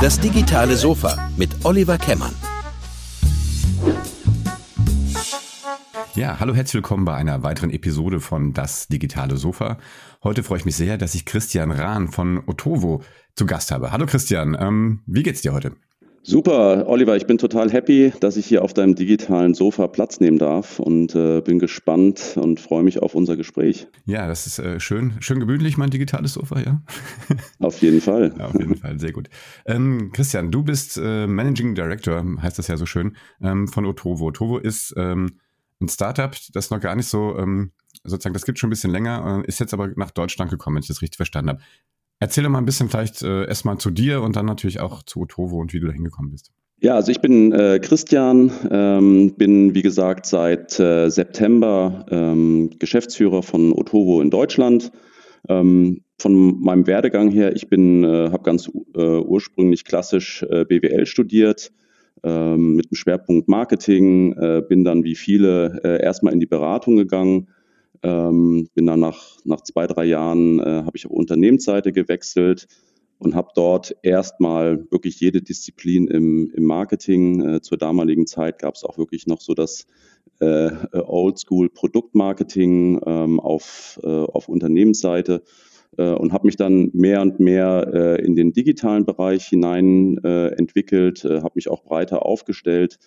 Das digitale Sofa mit Oliver Kemmern. Ja, hallo, herzlich willkommen bei einer weiteren Episode von Das digitale Sofa. Heute freue ich mich sehr, dass ich Christian Rahn von Otovo zu Gast habe. Hallo Christian, ähm, wie geht's dir heute? Super, Oliver, ich bin total happy, dass ich hier auf deinem digitalen Sofa Platz nehmen darf und äh, bin gespannt und freue mich auf unser Gespräch. Ja, das ist äh, schön, schön gemütlich, mein digitales Sofa, ja. Auf jeden Fall. Ja, auf jeden Fall, sehr gut. Ähm, Christian, du bist äh, Managing Director, heißt das ja so schön, ähm, von Otovo. Otovo ist ähm, ein Startup, das noch gar nicht so, ähm, sozusagen, das gibt schon ein bisschen länger, äh, ist jetzt aber nach Deutschland gekommen, wenn ich das richtig verstanden habe. Erzähl doch mal ein bisschen vielleicht äh, erstmal zu dir und dann natürlich auch zu Otovo und wie du da hingekommen bist. Ja, also ich bin äh, Christian, ähm, bin wie gesagt seit äh, September ähm, Geschäftsführer von Otovo in Deutschland. Ähm, von meinem Werdegang her, ich äh, habe ganz äh, ursprünglich klassisch äh, BWL studiert ähm, mit dem Schwerpunkt Marketing, äh, bin dann wie viele erstmal in die Beratung gegangen, ähm, bin dann nach, nach zwei, drei Jahren, äh, habe ich auf Unternehmensseite gewechselt und habe dort erstmal wirklich jede Disziplin im, im Marketing. Äh, zur damaligen Zeit gab es auch wirklich noch so das äh, Oldschool Produktmarketing ähm, auf, äh, auf Unternehmensseite äh, und habe mich dann mehr und mehr äh, in den digitalen Bereich hinein äh, entwickelt, habe mich auch breiter aufgestellt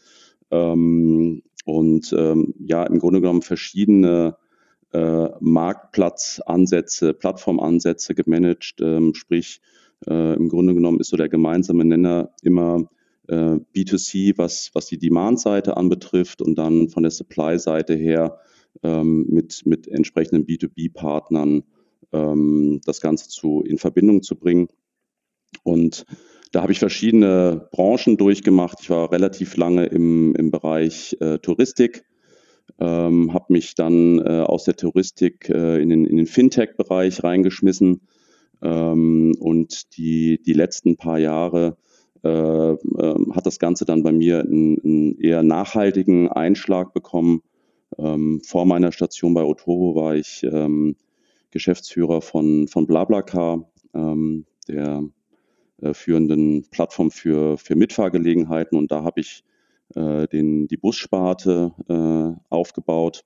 ähm, und ähm, ja, im Grunde genommen verschiedene äh, Marktplatzansätze, Plattformansätze gemanagt. Ähm, sprich, äh, im Grunde genommen ist so der gemeinsame Nenner immer äh, B2C, was, was die Demand-Seite anbetrifft und dann von der Supply-Seite her ähm, mit, mit entsprechenden B2B-Partnern ähm, das Ganze zu, in Verbindung zu bringen. Und da habe ich verschiedene Branchen durchgemacht. Ich war relativ lange im, im Bereich äh, Touristik, ähm, habe mich dann äh, aus der Touristik äh, in den, in den Fintech-Bereich reingeschmissen ähm, und die, die letzten paar Jahre äh, äh, hat das Ganze dann bei mir einen, einen eher nachhaltigen Einschlag bekommen. Ähm, vor meiner Station bei Otoro war ich ähm, Geschäftsführer von, von BlaBlaCar, ähm, der äh, führenden Plattform für, für Mitfahrgelegenheiten. Und da habe ich den, die Bussparte äh, aufgebaut.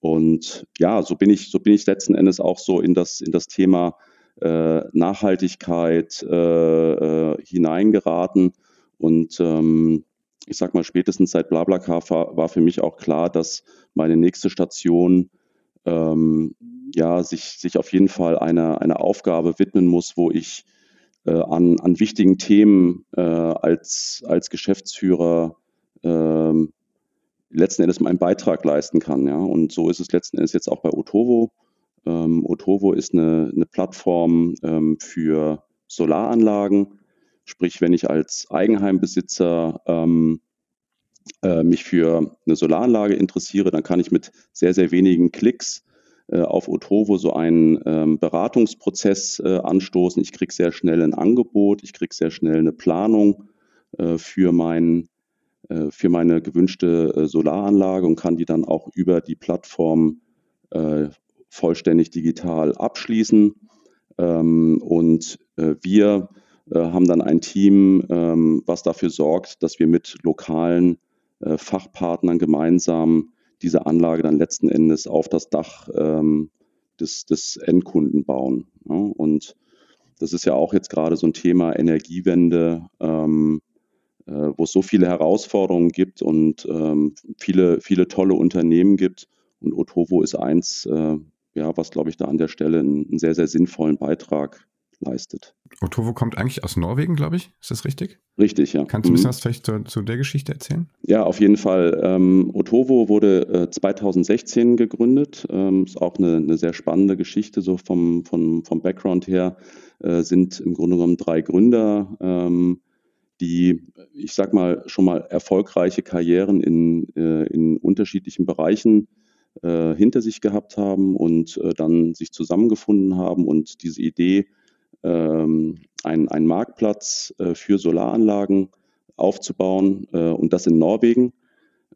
Und ja, so bin ich, so bin ich letzten Endes auch so in das, in das Thema äh, Nachhaltigkeit äh, äh, hineingeraten. Und ähm, ich sag mal, spätestens seit BlaBlaCar war, für mich auch klar, dass meine nächste Station ähm, ja, sich, sich auf jeden Fall einer, einer Aufgabe widmen muss, wo ich äh, an, an wichtigen Themen äh, als, als Geschäftsführer ähm, letzten Endes meinen Beitrag leisten kann. Ja? Und so ist es letzten Endes jetzt auch bei Otovo. Ähm, Otovo ist eine, eine Plattform ähm, für Solaranlagen. Sprich, wenn ich als Eigenheimbesitzer ähm, äh, mich für eine Solaranlage interessiere, dann kann ich mit sehr, sehr wenigen Klicks äh, auf Otovo so einen ähm, Beratungsprozess äh, anstoßen. Ich kriege sehr schnell ein Angebot, ich kriege sehr schnell eine Planung äh, für, mein, äh, für meine gewünschte äh, Solaranlage und kann die dann auch über die Plattform äh, vollständig digital abschließen. Ähm, und wir haben dann ein Team, ähm, was dafür sorgt, dass wir mit lokalen Fachpartnern gemeinsam diese Anlage dann letzten Endes auf das Dach ähm, des, des Endkunden bauen. Und das ist ja auch jetzt gerade so ein Thema Energiewende, ähm, äh, wo es so viele Herausforderungen gibt und ähm, viele, viele tolle Unternehmen gibt. Und Otovo ist eins, äh, ja, was, glaube ich, da an der Stelle einen, einen sehr, sehr sinnvollen Beitrag leistet. Otovo kommt eigentlich aus Norwegen, glaube ich. Ist das richtig? Richtig, ja. Kannst du ein bisschen mhm. was vielleicht zu, zu, der Geschichte erzählen? Ja, auf jeden Fall. Ähm, Otovo wurde äh, 2016 gegründet. Ähm, ist auch eine, eine, sehr spannende Geschichte, so vom, vom, vom Background her. Äh, sind im Grunde genommen drei Gründer, ähm, die, ich sag mal, schon mal erfolgreiche Karrieren in, äh, in unterschiedlichen Bereichen äh, hinter sich gehabt haben und äh, dann sich zusammengefunden haben und diese Idee, ähm, einen, Marktplatz äh, für Solaranlagen aufzubauen äh, und das in Norwegen.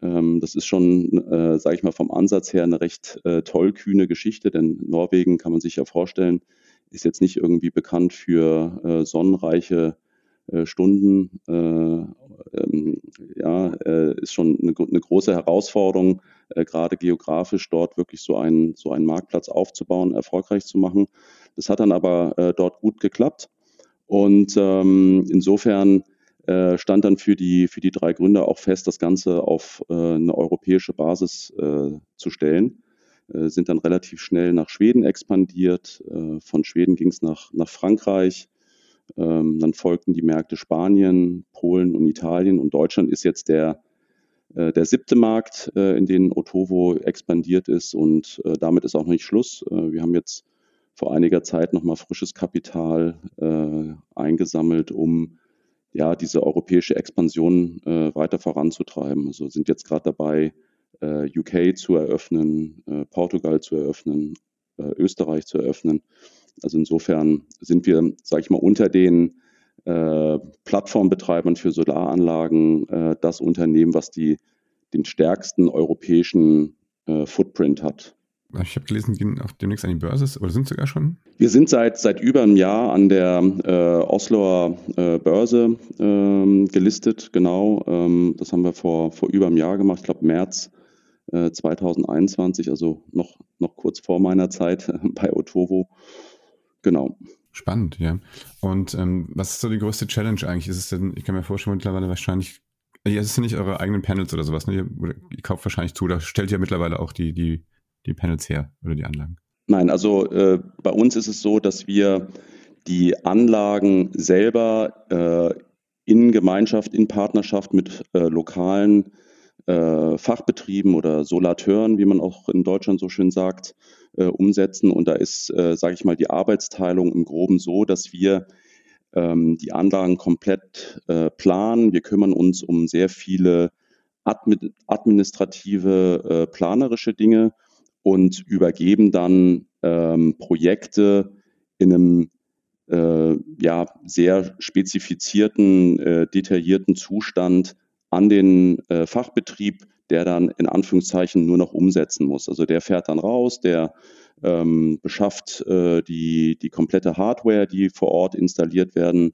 Ähm, das ist schon, äh, sage ich mal, vom Ansatz her eine recht äh, tollkühne Geschichte, denn Norwegen kann man sich ja vorstellen, ist jetzt nicht irgendwie bekannt für sonnenreiche Stunden. Äh, ähm, ja, äh, ist schon eine, eine große Herausforderung, äh, gerade geografisch dort wirklich so einen, so einen Marktplatz aufzubauen, erfolgreich zu machen. Das hat dann aber äh, dort gut geklappt. Und ähm, insofern äh, stand dann für die, für die drei Gründer auch fest, das Ganze auf äh, eine europäische Basis äh, zu stellen. Äh, sind dann relativ schnell nach Schweden expandiert. Äh, von Schweden ging es nach, nach Frankreich. Ähm, dann folgten die Märkte Spanien, Polen und Italien. Und Deutschland ist jetzt der, äh, der siebte Markt, äh, in den Otovo expandiert ist. Und äh, damit ist auch noch nicht Schluss. Wir haben jetzt vor einiger Zeit nochmal frisches Kapital eingesammelt, um ja, diese europäische Expansion weiter voranzutreiben. Also sind jetzt gerade dabei, UK zu eröffnen, Portugal zu eröffnen, Österreich zu eröffnen. Also insofern sind wir, sage ich mal, unter den äh, Plattformbetreibern für Solaranlagen äh, das Unternehmen, was die, den stärksten europäischen Footprint hat. Ich habe gelesen, gehen auch demnächst an die Börse oder sind sogar schon? Wir sind seit, seit über einem Jahr an der äh, Osloer äh, Börse ähm, gelistet, genau. Ähm, das haben wir vor, vor über einem Jahr gemacht, ich glaube März äh, 2021, also noch, noch kurz vor meiner Zeit bei Otovo. Genau. Spannend, ja. Und ähm, was ist so die größte Challenge eigentlich? Ist es denn, ich kann mir vorstellen, mittlerweile wahrscheinlich, ja, es sind nicht eure eigenen Panels oder sowas, ne? Ihr, ihr kauft wahrscheinlich zu, da stellt ihr mittlerweile auch die, die die Panels her oder die Anlagen? Nein, also äh, bei uns ist es so, dass wir die Anlagen selber äh, in Gemeinschaft, in Partnerschaft mit äh, lokalen äh, Fachbetrieben oder Solateuren, wie man auch in Deutschland so schön sagt, äh, umsetzen. Und da ist, äh, sage ich mal, die Arbeitsteilung im Groben so, dass wir ähm, die Anlagen komplett planen. Wir kümmern uns um sehr viele administrative, planerische Dinge und übergeben dann ähm, Projekte in einem äh, ja, sehr spezifizierten, äh, detaillierten Zustand an den äh, Fachbetrieb, der dann in Anführungszeichen nur noch umsetzen muss. Also der fährt dann raus, der ähm, beschafft äh, die, die komplette Hardware, die vor Ort installiert werden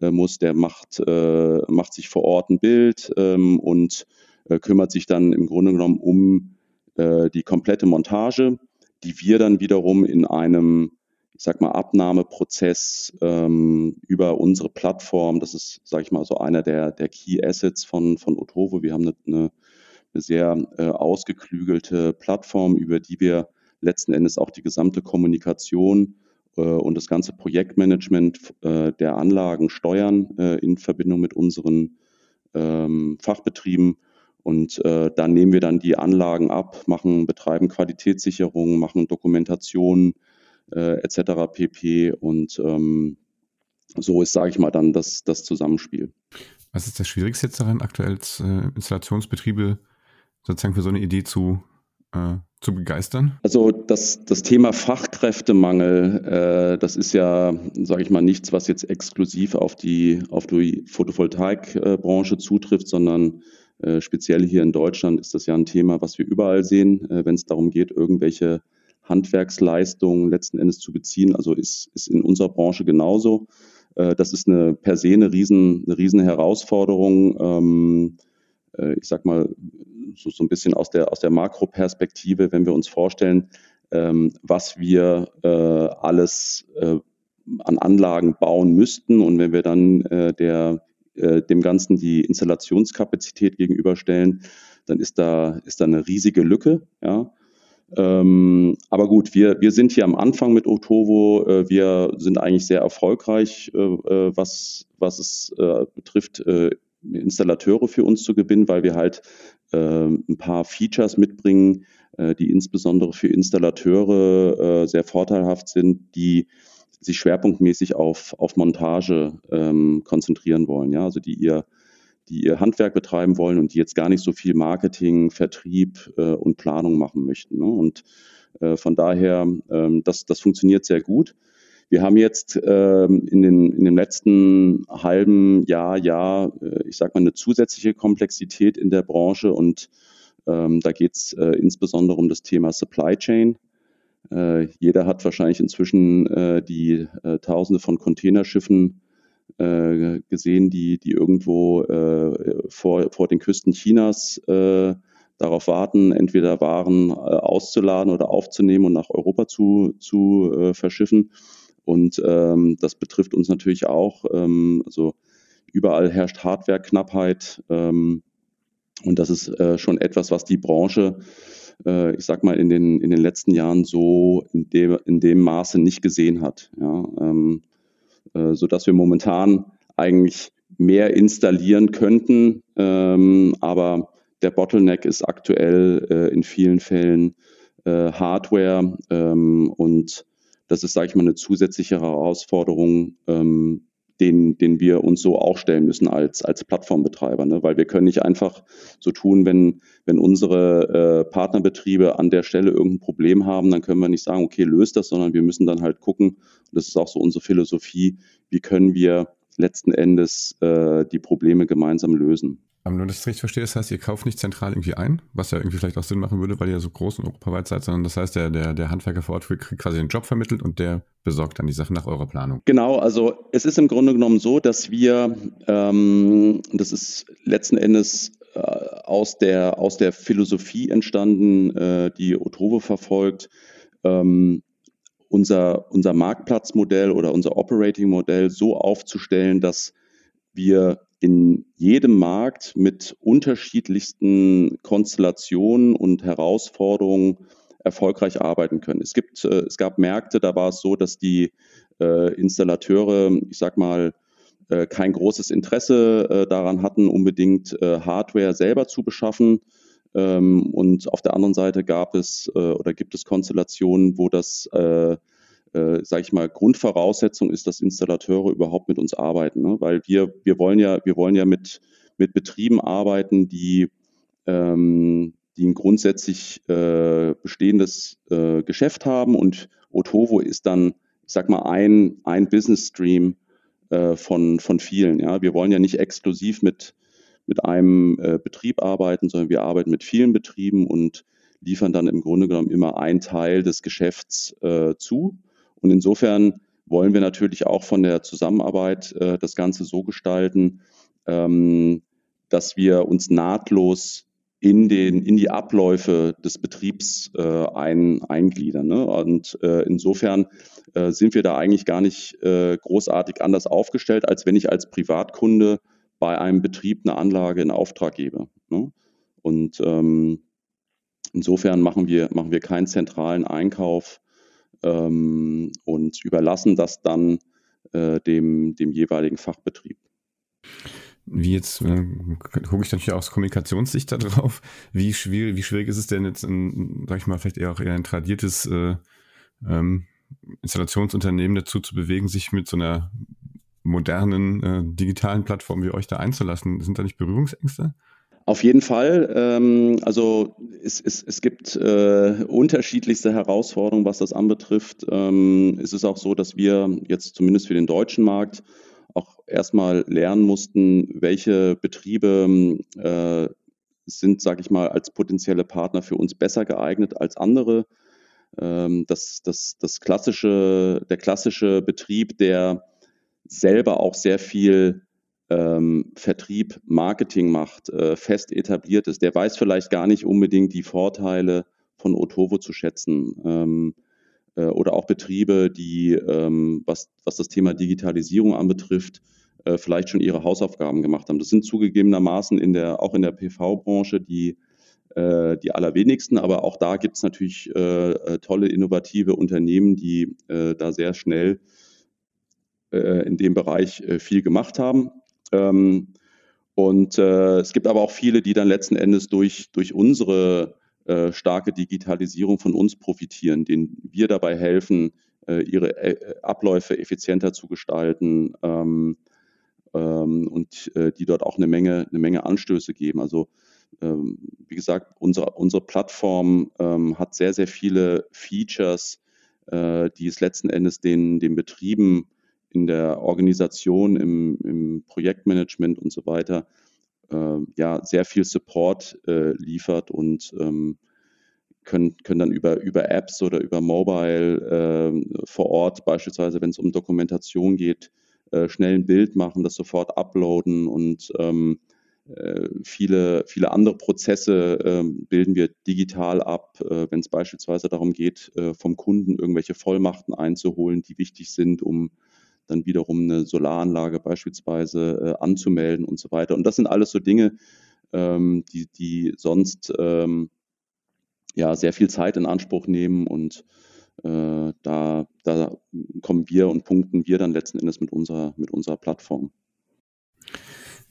äh, muss, der macht, äh, macht sich vor Ort ein Bild ähm, und äh, kümmert sich dann im Grunde genommen um äh, die komplette Montage, die wir dann wiederum in einem, ich sag mal, Abnahmeprozess ähm, über unsere Plattform, das ist, sage ich mal, so einer der, der Key Assets von, von Otovo. Wir haben eine, eine, eine sehr äh, ausgeklügelte Plattform, über die wir letzten Endes auch die gesamte Kommunikation äh, und das ganze Projektmanagement äh, der Anlagen steuern äh, in Verbindung mit unseren ähm, Fachbetrieben und äh, dann nehmen wir dann die Anlagen ab, machen, betreiben Qualitätssicherung, machen Dokumentation äh, etc. pp. Und ähm, so ist, sage ich mal, dann das, das Zusammenspiel. Was ist das Schwierigste jetzt daran, aktuell äh, Installationsbetriebe sozusagen für so eine Idee zu, äh, zu begeistern? Also das, das Thema Fachkräftemangel, äh, das ist ja, sage ich mal, nichts, was jetzt exklusiv auf die, auf die Photovoltaikbranche zutrifft, sondern äh, speziell hier in Deutschland ist das ja ein Thema, was wir überall sehen, äh, wenn es darum geht, irgendwelche Handwerksleistungen letzten Endes zu beziehen. Also ist, ist in unserer Branche genauso. Äh, das ist eine per se eine riesen, eine riesen Herausforderung. Ähm, äh, ich sag mal, so, so ein bisschen aus der, aus der Makroperspektive, wenn wir uns vorstellen, ähm, was wir äh, alles äh, an Anlagen bauen müssten und wenn wir dann der äh, dem Ganzen die Installationskapazität gegenüberstellen, dann ist da, ist da eine riesige Lücke. Ja. Ähm, aber gut, wir, wir sind hier am Anfang mit Otovo. Äh, wir sind eigentlich sehr erfolgreich, äh, äh was, was es äh, betrifft, äh, Installateure für uns zu gewinnen, weil wir halt ein paar Features mitbringen, die insbesondere für Installateure sehr vorteilhaft sind, die sich schwerpunktmäßig auf, auf Montage ähm, konzentrieren wollen, ja, also die ihr, die ihr Handwerk betreiben wollen und die jetzt gar nicht so viel Marketing, Vertrieb äh, und Planung machen möchten. Ne? Und äh, von daher, ähm, das, das funktioniert sehr gut. Wir haben jetzt ähm, in, den, in dem letzten halben Jahr, Jahr, äh, ich sage mal, eine zusätzliche Komplexität in der Branche und ähm, da geht es äh, insbesondere um das Thema Supply Chain. Äh, jeder hat wahrscheinlich inzwischen äh, die äh, Tausende von Containerschiffen äh, gesehen, die, die irgendwo äh, vor, vor den Küsten Chinas äh, darauf warten, entweder Waren auszuladen oder aufzunehmen und nach Europa zu, zu verschiffen. Und ähm, das betrifft uns natürlich auch. Ähm, also überall herrscht Hardwareknappheit. Ähm, und das ist äh, schon etwas, was die Branche, äh, ich sag mal, in den, in den letzten Jahren so in dem, in dem Maße nicht gesehen hat. Ja? Ähm, äh, sodass wir momentan eigentlich mehr installieren könnten. Ähm, aber der Bottleneck ist aktuell äh, in vielen Fällen äh, Hardware ähm, und das ist, sage ich mal, eine zusätzliche Herausforderung, ähm, den, den wir uns so auch stellen müssen als, als Plattformbetreiber. Ne? Weil wir können nicht einfach so tun, wenn, wenn unsere äh, Partnerbetriebe an der Stelle irgendein Problem haben, dann können wir nicht sagen, okay, löst das, sondern wir müssen dann halt gucken, und das ist auch so unsere Philosophie, wie können wir letzten Endes äh, die Probleme gemeinsam lösen. Aber nur, es richtig verstehe, das heißt, ihr kauft nicht zentral irgendwie ein, was ja irgendwie vielleicht auch Sinn machen würde, weil ihr so groß und europaweit seid, sondern das heißt, der, der, der Handwerker vor Ort kriegt quasi den Job vermittelt und der besorgt dann die Sachen nach eurer Planung. Genau, also es ist im Grunde genommen so, dass wir, ähm, das ist letzten Endes äh, aus, der, aus der Philosophie entstanden, äh, die Otrovo verfolgt, ähm, unser, unser Marktplatzmodell oder unser Operating-Modell so aufzustellen, dass wir in jedem Markt mit unterschiedlichsten Konstellationen und Herausforderungen erfolgreich arbeiten können. Es gibt, äh, es gab Märkte, da war es so, dass die äh, Installateure, ich sag mal, äh, kein großes Interesse äh, daran hatten, unbedingt äh, Hardware selber zu beschaffen. Ähm, und auf der anderen Seite gab es äh, oder gibt es Konstellationen, wo das äh, sage ich mal, Grundvoraussetzung ist, dass Installateure überhaupt mit uns arbeiten, ne? weil wir, wir wollen ja, wir wollen ja mit, mit Betrieben arbeiten, die, ähm, die ein grundsätzlich äh, bestehendes äh, Geschäft haben und Otovo ist dann, ich sag mal, ein, ein Business Stream äh, von, von vielen. Ja? Wir wollen ja nicht exklusiv mit, mit einem äh, Betrieb arbeiten, sondern wir arbeiten mit vielen Betrieben und liefern dann im Grunde genommen immer einen Teil des Geschäfts äh, zu. Und insofern wollen wir natürlich auch von der Zusammenarbeit äh, das Ganze so gestalten, ähm, dass wir uns nahtlos in, den, in die Abläufe des Betriebs äh, ein, eingliedern. Ne? Und äh, insofern äh, sind wir da eigentlich gar nicht äh, großartig anders aufgestellt, als wenn ich als Privatkunde bei einem Betrieb eine Anlage in Auftrag gebe. Ne? Und ähm, insofern machen wir, machen wir keinen zentralen Einkauf ähm, und überlassen das dann äh, dem, dem jeweiligen Fachbetrieb. Wie jetzt, äh, gucke ich natürlich auch aus Kommunikationssicht da drauf, wie schwierig, wie schwierig ist es denn jetzt, sag ich mal, vielleicht eher auch eher ein tradiertes äh, ähm, Installationsunternehmen dazu zu bewegen, sich mit so einer modernen äh, digitalen Plattform wie euch da einzulassen? Sind da nicht Berührungsängste? Auf jeden Fall. Ähm, also es, es, es gibt äh, unterschiedlichste Herausforderungen, was das anbetrifft. Ähm, es ist auch so, dass wir jetzt zumindest für den deutschen Markt auch erstmal lernen mussten, welche Betriebe äh, sind, sage ich mal, als potenzielle Partner für uns besser geeignet als andere. Ähm, das, das, das klassische, der klassische Betrieb, der selber auch sehr viel ähm, Vertrieb, Marketing macht, äh, fest etabliert ist, der weiß vielleicht gar nicht unbedingt die Vorteile von Otovo zu schätzen. Ähm, äh, oder auch Betriebe, die, ähm, was, was das Thema Digitalisierung anbetrifft, äh, vielleicht schon ihre Hausaufgaben gemacht haben. Das sind zugegebenermaßen in der, auch in der PV-Branche die, äh, die allerwenigsten, aber auch da gibt es natürlich äh, äh, tolle, innovative Unternehmen, die da sehr schnell in dem Bereich viel gemacht haben. Ähm, und äh, es gibt aber auch viele, die dann letzten Endes durch, durch unsere äh, starke Digitalisierung von uns profitieren, denen wir dabei helfen, äh, ihre äh, Abläufe effizienter zu gestalten ähm, ähm, und äh, die dort auch eine Menge, eine Menge Anstöße geben. Also ähm, wie gesagt, unsere, unsere Plattform ähm, hat sehr, sehr viele Features, äh, die es letzten Endes den, den Betrieben in der Organisation, im, im Projektmanagement und so weiter äh, ja sehr viel Support äh, liefert und ähm, können, können dann über, über Apps oder über Mobile äh, vor Ort, beispielsweise wenn es um Dokumentation geht, äh, schnell ein Bild machen, das sofort uploaden und ähm, äh, viele, viele andere Prozesse ähm, bilden wir digital ab, äh, wenn es beispielsweise darum geht, äh, vom Kunden irgendwelche Vollmachten einzuholen, die wichtig sind, um dann wiederum eine Solaranlage beispielsweise anzumelden und so weiter. Und das sind alles so Dinge, ähm, die, die sonst ähm, ja sehr viel Zeit in Anspruch nehmen und da, da kommen wir und punkten wir dann letzten Endes mit unserer, mit unserer Plattform.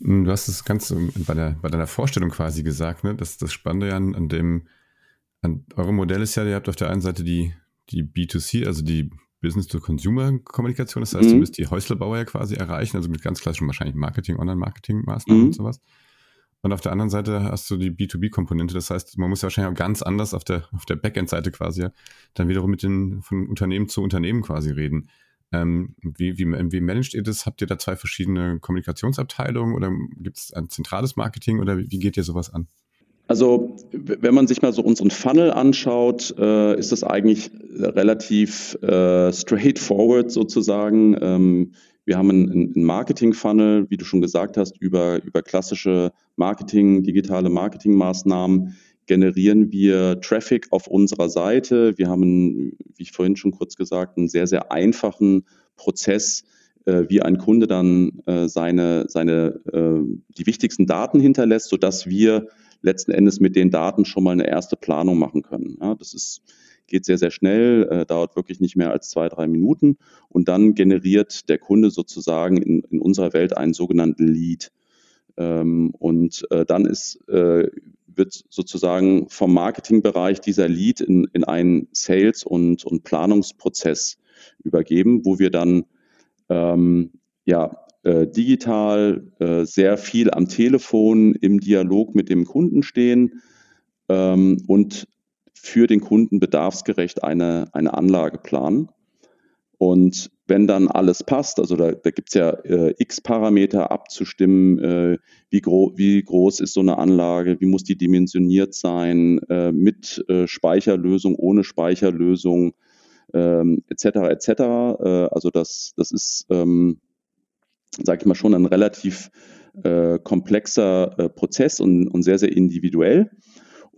Hm, du hast es ganz bei, der, bei deiner Vorstellung quasi gesagt, ne? Das, das Spannende an, an dem, an eurem Modell ist ja, ihr habt auf der einen Seite die, die B2C, also die Business-to-Consumer-Kommunikation, das heißt, mhm. du müsst die Häuslebauer ja quasi erreichen, also mit ganz klassischen wahrscheinlich Marketing, Online-Marketing-Maßnahmen mhm. und sowas. Und auf der anderen Seite hast du die B2B-Komponente, das heißt, man muss ja wahrscheinlich auch ganz anders auf der, auf der Backend-Seite quasi dann wiederum mit den, von Unternehmen zu Unternehmen quasi reden. Ähm, wie, wie, wie managt ihr das? Habt ihr da zwei verschiedene Kommunikationsabteilungen oder gibt es ein zentrales Marketing oder wie, wie geht ihr sowas an? Also, wenn man sich mal so unseren Funnel anschaut, äh, ist das eigentlich relativ äh, straightforward sozusagen. Ähm, wir haben einen, Marketing-Funnel, wie du schon gesagt hast, über, über klassische Marketing, digitale Marketingmaßnahmen generieren wir Traffic auf unserer Seite. Wir haben, wie ich vorhin schon kurz gesagt, einen sehr, sehr einfachen Prozess, äh, wie ein Kunde dann äh, seine, seine, äh, die wichtigsten Daten hinterlässt, sodass wir letzten Endes mit den Daten schon mal eine erste Planung machen können. Ja, das ist, geht sehr, sehr schnell, äh, dauert wirklich nicht mehr als zwei, drei Minuten und dann generiert der Kunde sozusagen in, in unserer Welt einen sogenannten Lead. Ähm, und äh, dann ist äh, wird sozusagen vom Marketingbereich dieser Lead in, in einen Sales- und, und Planungsprozess übergeben, wo wir dann ähm, ja, äh, digital äh, sehr viel am Telefon im Dialog mit dem Kunden stehen ähm, und für den Kunden bedarfsgerecht eine, eine Anlage planen. Und wenn dann alles passt, also da, da gibt es ja äh, x Parameter abzustimmen, äh, wie, gro wie groß ist so eine Anlage, wie muss die dimensioniert sein, äh, mit äh, Speicherlösung, ohne Speicherlösung, ähm, etc. etc. Äh, also das, das ist, ähm, sage ich mal, schon ein relativ äh, komplexer Prozess und, und sehr, sehr individuell.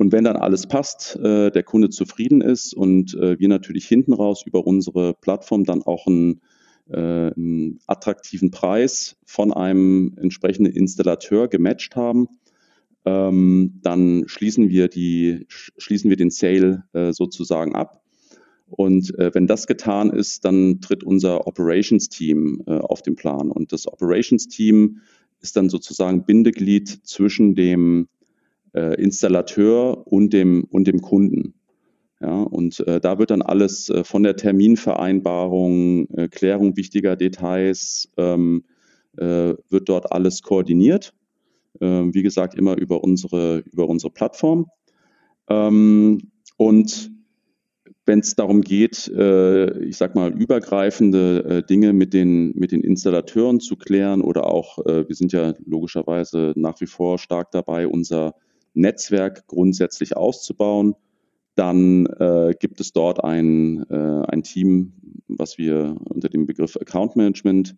Und wenn dann alles passt, äh, der Kunde zufrieden ist und äh, wir natürlich hinten raus über unsere Plattform dann auch einen, äh, einen attraktiven Preis von einem entsprechenden Installateur gematcht haben, ähm, dann schließen wir, die, schließen wir den Sale äh, sozusagen ab. Und äh, wenn das getan ist, dann tritt unser Operations-Team äh, auf den Plan. Und das Operations-Team ist dann sozusagen Bindeglied zwischen dem äh, Installateur und dem, und dem Kunden. Ja, und äh, da wird dann alles äh, von der Terminvereinbarung, äh, Klärung wichtiger Details, ähm, äh, wird dort alles koordiniert. Ähm, wie gesagt, immer über unsere, über unsere Plattform. Ähm, und wenn es darum geht, äh, ich sag mal, übergreifende äh, Dinge mit den, mit den Installateuren zu klären oder auch, wir sind ja logischerweise nach wie vor stark dabei, unser Netzwerk grundsätzlich auszubauen. Dann äh, gibt es dort ein, äh, ein Team, was wir unter dem Begriff Account Management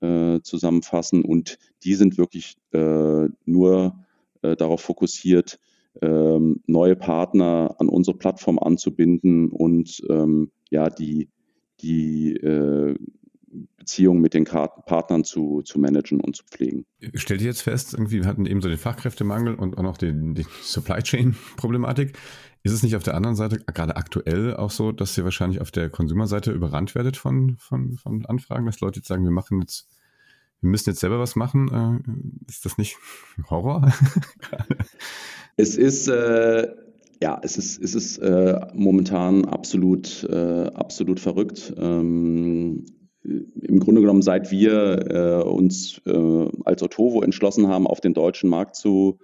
äh, zusammenfassen. Und die sind wirklich äh, nur äh, darauf fokussiert, ähm, neue Partner an unsere Plattform anzubinden und ähm, ja, die, die äh, Beziehungen mit den Partnern zu, zu managen und zu pflegen. Stellt ihr jetzt fest, irgendwie, wir hatten eben so den Fachkräftemangel und auch noch die, die Supply Chain-Problematik. Ist es nicht auf der anderen Seite gerade aktuell auch so, dass ihr wahrscheinlich auf der Konsumerseite überrannt werdet von, von, von Anfragen, dass Leute jetzt sagen, wir machen jetzt, wir müssen jetzt selber was machen? Äh, ist das nicht Horror? es ist äh, ja, es ist, es ist äh, momentan absolut, äh, absolut verrückt. Ähm, im Grunde genommen, seit wir äh, uns äh, als Otovo entschlossen haben, auf den deutschen Markt zu,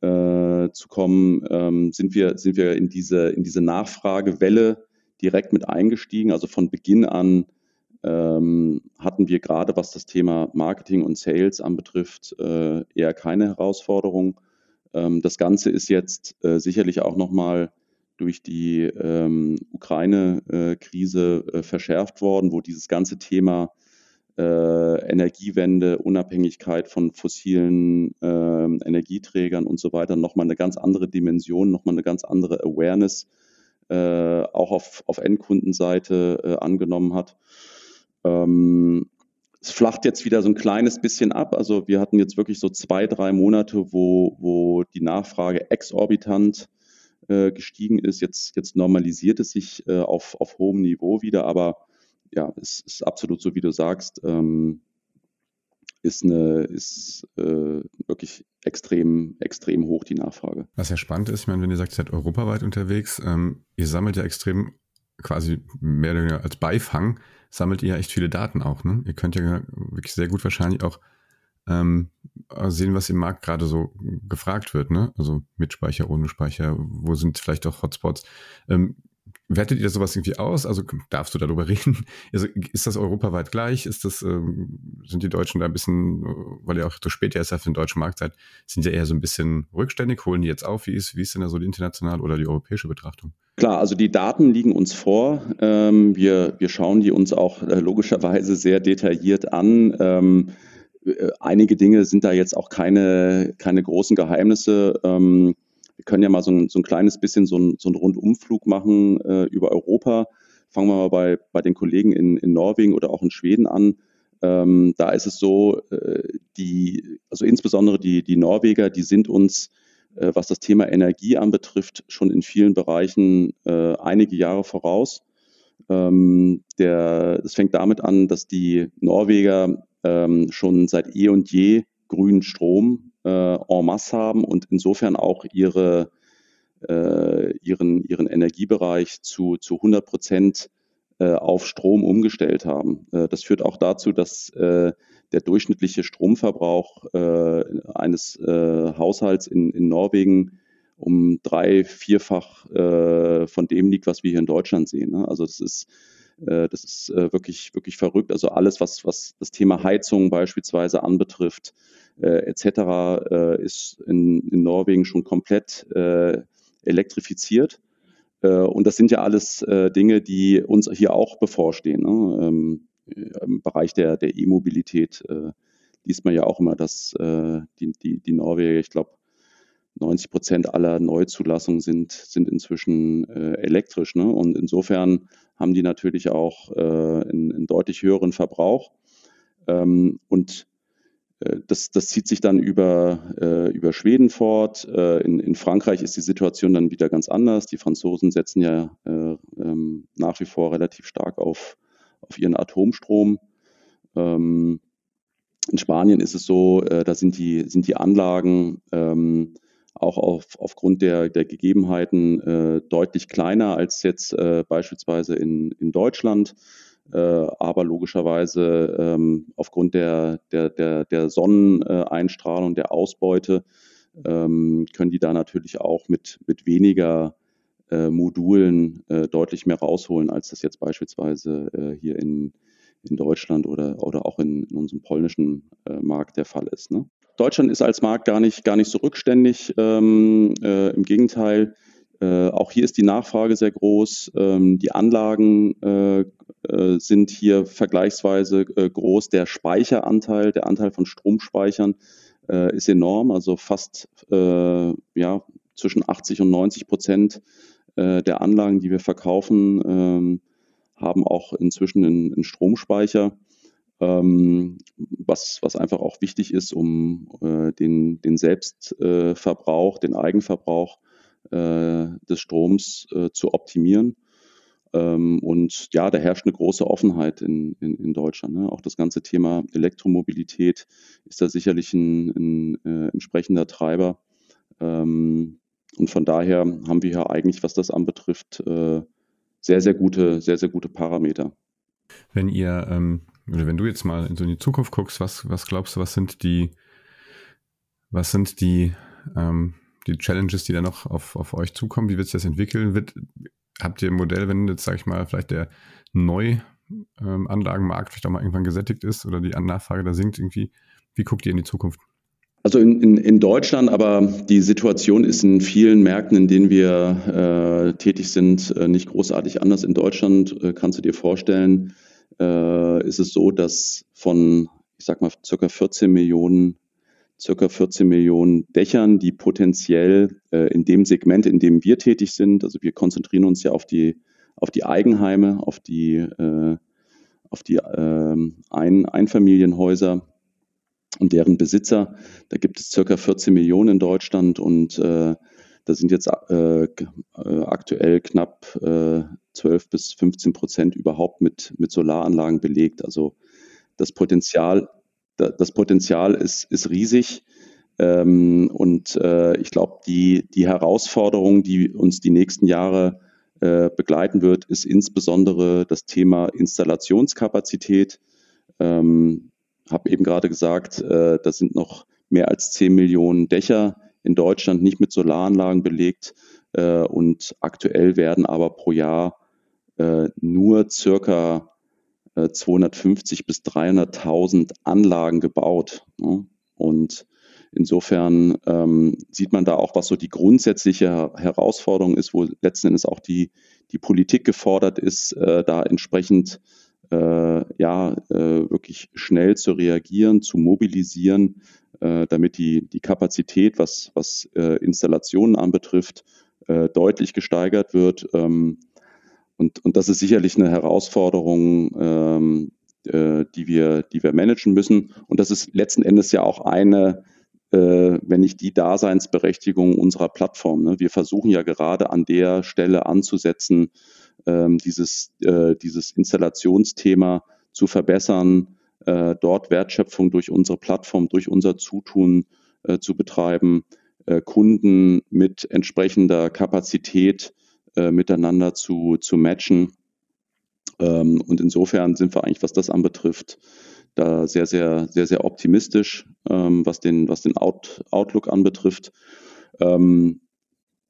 zu kommen, ähm, sind, wir, sind wir in diese, in diese Nachfragewelle direkt mit eingestiegen. Also von Beginn an ähm, hatten wir gerade, was das Thema Marketing und Sales anbetrifft, äh, eher keine Herausforderung. Ähm, das Ganze ist jetzt äh, sicherlich auch nochmal durch die ähm, Ukraine-Krise äh, verschärft worden, wo dieses ganze Thema äh, Energiewende, Unabhängigkeit von fossilen äh, Energieträgern und so weiter nochmal eine ganz andere Dimension, nochmal eine ganz andere Awareness äh, auch auf, auf Endkundenseite äh, angenommen hat. Ähm, es flacht jetzt wieder so ein kleines bisschen ab. Also wir hatten jetzt wirklich so zwei, drei Monate, wo, wo die Nachfrage exorbitant äh, gestiegen ist. Jetzt, jetzt normalisiert es sich äh, auf, auf hohem Niveau wieder, aber ja, es ist absolut so, wie du sagst, ähm, ist, eine, ist äh, wirklich extrem, extrem hoch die Nachfrage. Was ja spannend ist, ich meine, wenn ihr sagt, ihr seid europaweit unterwegs, ähm, ihr sammelt ja extrem quasi mehr oder weniger als Beifang, sammelt ihr ja echt viele Daten auch. Ne? Ihr könnt ja wirklich sehr gut wahrscheinlich auch ähm, sehen, was im Markt gerade so gefragt wird. Ne? Also mit Speicher, ohne Speicher, wo sind vielleicht auch Hotspots. Ähm, Wertet ihr sowas irgendwie aus? Also darfst du darüber reden? Also, ist das europaweit gleich? Ist das, ähm, sind die Deutschen da ein bisschen, weil ihr auch so spät erst auf den deutschen Markt seid, sind ja eher so ein bisschen rückständig? Holen die jetzt auf? Wie ist, wie ist denn da so die internationale oder die europäische Betrachtung? Klar, also die Daten liegen uns vor. Ähm, wir, wir schauen die uns auch äh, logischerweise sehr detailliert an. Ähm, äh, einige Dinge sind da jetzt auch keine, keine großen Geheimnisse. Ähm, wir können ja mal so ein, so ein kleines bisschen so, ein, so einen Rundumflug machen äh, über Europa. Fangen wir mal bei, bei den Kollegen in, in Norwegen oder auch in Schweden an. Da ist es so, die, also insbesondere die, die Norweger, die sind uns, was das Thema Energie anbetrifft, schon in vielen Bereichen äh, einige Jahre voraus. Ähm, fängt damit an, dass die Norweger ähm, schon seit eh und je grünen Strom äh, en masse haben und insofern auch ihre, äh, ihren, ihren Energiebereich zu, zu 100 Prozent äh, auf Strom umgestellt haben. Äh, das führt auch dazu, dass äh, der durchschnittliche Stromverbrauch äh, eines Haushalts in, in Norwegen um drei, vierfach von dem liegt, was wir hier in Deutschland sehen. Ne? Also das ist das ist wirklich, wirklich verrückt. Also alles, was, was das Thema Heizung beispielsweise anbetrifft, äh, etc. Äh, ist in, in, Norwegen schon komplett äh, elektrifiziert. Äh, und das sind ja alles äh, Dinge, die uns hier auch bevorstehen. Ne? Ähm, Im Bereich der, der E-Mobilität äh, liest man ja auch immer, dass die, die, die Norweger, ich glaube, 90 Prozent aller Neuzulassungen sind, sind inzwischen äh, elektrisch. Ne? Und insofern haben die natürlich auch äh, einen, einen, deutlich höheren Verbrauch. Ähm, und äh, das, das zieht sich dann über, äh, über Schweden fort. Äh, in, in Frankreich ist die Situation dann wieder ganz anders. Die Franzosen setzen ja äh, ähm, nach wie vor relativ stark auf, auf ihren Atomstrom. Ähm, in Spanien ist es so, äh, da sind die, sind die Anlagen ähm, auch auf, aufgrund der, der Gegebenheiten äh, deutlich kleiner als jetzt beispielsweise in, in Deutschland. Äh, aber logischerweise ähm, aufgrund der, der, der, der Sonneneinstrahlung, der Ausbeute, ähm, können die da natürlich auch mit, mit weniger äh, Modulen äh, deutlich mehr rausholen, als das jetzt beispielsweise hier in, in Deutschland oder, oder auch in, in unserem polnischen Markt der Fall ist. Ne? Deutschland ist als Markt gar nicht, gar nicht so rückständig. Ähm, äh, Im Gegenteil, äh, auch hier ist die Nachfrage sehr groß. Ähm, die Anlagen äh, äh, sind hier vergleichsweise äh, groß. Der Speicheranteil, der Anteil von Stromspeichern äh, ist enorm, also fast ja, zwischen 80 und 90 Prozent der Anlagen, die wir verkaufen, ähm, haben auch inzwischen einen, einen Stromspeicher. Ähm, was, was einfach auch wichtig ist, um den, den Selbstverbrauch, den Eigenverbrauch äh, des Stroms äh, zu optimieren. Ähm, und ja, da herrscht eine große Offenheit in, in, in Deutschland. Ne? Auch das ganze Thema Elektromobilität ist da sicherlich ein, ein äh, entsprechender Treiber. Ähm, und von daher haben wir ja eigentlich, was das anbetrifft, äh, sehr, sehr gute, sehr, sehr gute Parameter. Wenn ihr, ähm, oder wenn du jetzt mal in so in die Zukunft guckst, was, was glaubst du, was sind die, was sind die ähm, die Challenges, die da noch auf, auf euch zukommen? Wie wird sich das entwickeln? Wird, habt ihr ein Modell, wenn jetzt, sag ich mal, vielleicht der Neuanlagenmarkt ähm, vielleicht auch mal irgendwann gesättigt ist oder die Nachfrage da sinkt irgendwie? Wie guckt ihr in die Zukunft? Also in, in, in Deutschland, aber die Situation ist in vielen Märkten, in denen wir äh, tätig sind, äh, nicht großartig anders. In Deutschland äh, kannst du dir vorstellen, äh, ist es so, dass von, ich sag mal, circa 14 Millionen, circa 14 Millionen Dächern, die potenziell äh, in dem Segment, in dem wir tätig sind, also wir konzentrieren uns ja auf die, auf die Eigenheime, auf die, äh, auf die ähm, Ein Einfamilienhäuser, und deren Besitzer. Da gibt es circa 14 Millionen in Deutschland und äh, da sind jetzt äh, äh aktuell knapp äh, 12 bis 15 Prozent überhaupt mit, mit Solaranlagen belegt. Also das Potenzial, das Potenzial ist, ist riesig. Ähm, und äh, ich glaube, die, die Herausforderung, die uns die nächsten Jahre äh, begleiten wird, ist insbesondere das Thema Installationskapazität. Ähm, habe eben gerade gesagt, äh, das sind noch mehr als 10 Millionen Dächer in Deutschland nicht mit Solaranlagen belegt äh, und aktuell werden aber pro Jahr äh, nur circa äh, 250 bis 300.000 Anlagen gebaut. Ne? Und insofern ähm, sieht man da auch, was so die grundsätzliche Herausforderung ist, wo letzten Endes auch die, die Politik gefordert ist, äh, da entsprechend äh, ja, äh, wirklich schnell zu reagieren, zu mobilisieren, äh, damit die, die Kapazität, was, was äh, Installationen anbetrifft, äh, deutlich gesteigert wird. Ähm, und, und das ist sicherlich eine Herausforderung, ähm, äh, die, wir, die wir managen müssen. Und das ist letzten Endes ja auch eine, äh, wenn nicht die Daseinsberechtigung unserer Plattform. Ne? Wir versuchen ja gerade an der Stelle anzusetzen, ähm, dieses, äh, dieses Installationsthema zu verbessern, äh, dort Wertschöpfung durch unsere Plattform, durch unser Zutun äh, zu betreiben, äh, Kunden mit entsprechender Kapazität äh, miteinander zu, zu matchen. Ähm, und insofern sind wir eigentlich, was das anbetrifft, da sehr, sehr, sehr, sehr optimistisch, ähm, was den, was den Out, Outlook anbetrifft. Ähm,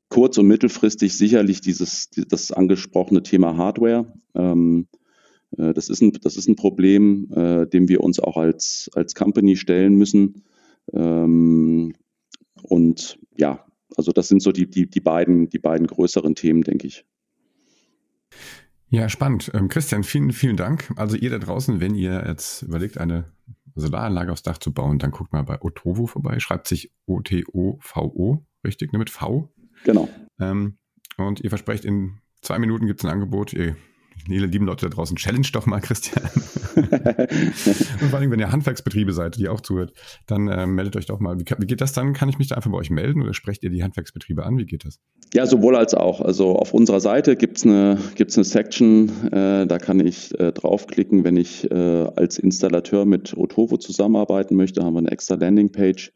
kurz- und mittelfristig sicherlich dieses, das angesprochene Thema Hardware. Ähm, äh, das, ist ein, das ist ein Problem, äh, dem wir uns auch als, als Company stellen müssen. Ähm, und ja, also das sind so die, die, die, beiden, die beiden größeren Themen, denke ich. Ja, spannend. Ähm, Christian, vielen, vielen Dank. Also ihr da draußen, wenn ihr jetzt überlegt, eine Solaranlage aufs Dach zu bauen, dann guckt mal bei Otovo vorbei. Schreibt sich O-T-O-V-O, richtig, ne, mit V? Genau. Ähm, und ihr versprecht, in zwei Minuten gibt es ein Angebot. Ihr, lieben Leute da draußen, challenge doch mal, Christian. und vor allem, wenn ihr Handwerksbetriebe seid, die auch zuhört, dann äh, meldet euch doch mal. Wie, wie, geht das dann? Kann ich mich da einfach bei euch melden oder sprecht ihr die Handwerksbetriebe an? Wie geht das? Ja, sowohl als auch. Also auf unserer Seite gibt es eine, gibt's eine Section, äh, da kann ich äh, draufklicken, wenn ich äh, als Installateur mit Otovo zusammenarbeiten möchte, haben wir eine extra Landingpage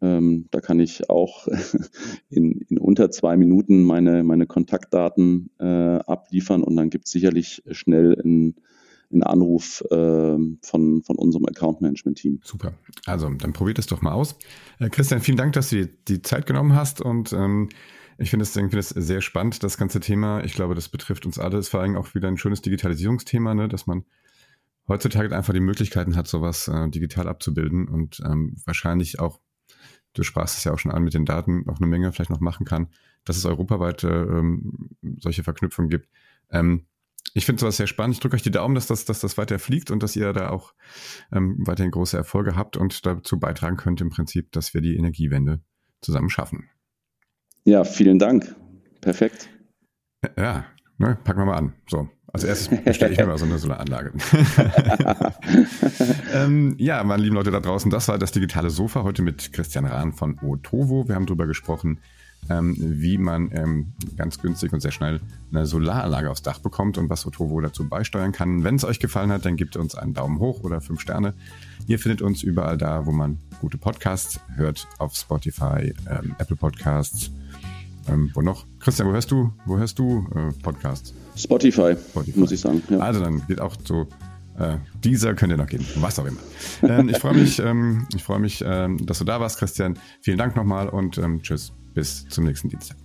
ähm, da kann ich auch in, in unter zwei Minuten meine, meine Kontaktdaten äh, abliefern und dann gibt es sicherlich schnell einen, einen Anruf äh, von, von unserem Account Management Team. Super. Also, dann probiert es doch mal aus. Äh, Christian, vielen Dank, dass du dir die Zeit genommen hast und ähm, ich finde es find sehr spannend, das ganze Thema. Ich glaube, das betrifft uns alle. Es ist vor allem auch wieder ein schönes Digitalisierungsthema, ne, dass man heutzutage einfach die Möglichkeiten hat, sowas äh, digital abzubilden und ähm, wahrscheinlich auch du sprachst es ja auch schon an mit den Daten, auch eine Menge vielleicht noch machen kann, dass es europaweit ähm, solche Verknüpfungen gibt. Ähm, ich finde sowas sehr spannend. Ich drücke euch die Daumen, dass das, dass das weiter fliegt und dass ihr da auch ähm, weiterhin große Erfolge habt und dazu beitragen könnt im Prinzip, dass wir die Energiewende zusammen schaffen. Ja, vielen Dank. Perfekt. Ja, ne, packen wir mal an. So. Als erstes bestelle ich mir mal so eine Solaranlage. ähm, ja, meine lieben Leute da draußen, das war das digitale Sofa heute mit Christian Rahn von Otovo. Wir haben darüber gesprochen, ähm, wie man ähm, ganz günstig und sehr schnell eine Solaranlage aufs Dach bekommt und was Otovo dazu beisteuern kann. Wenn es euch gefallen hat, dann gebt uns einen Daumen hoch oder fünf Sterne. Ihr findet uns überall da, wo man gute Podcasts hört, auf Spotify, ähm, Apple Podcasts, ähm, wo noch? Christian, wo hörst du, wo hörst du äh, Podcasts? Spotify, Spotify, muss ich sagen. Ja. Also dann geht auch so äh, dieser könnt ihr noch geben, was auch immer. ähm, ich freue mich, ähm, ich freue mich, ähm, dass du da warst, Christian. Vielen Dank nochmal und ähm, tschüss, bis zum nächsten Dienstag.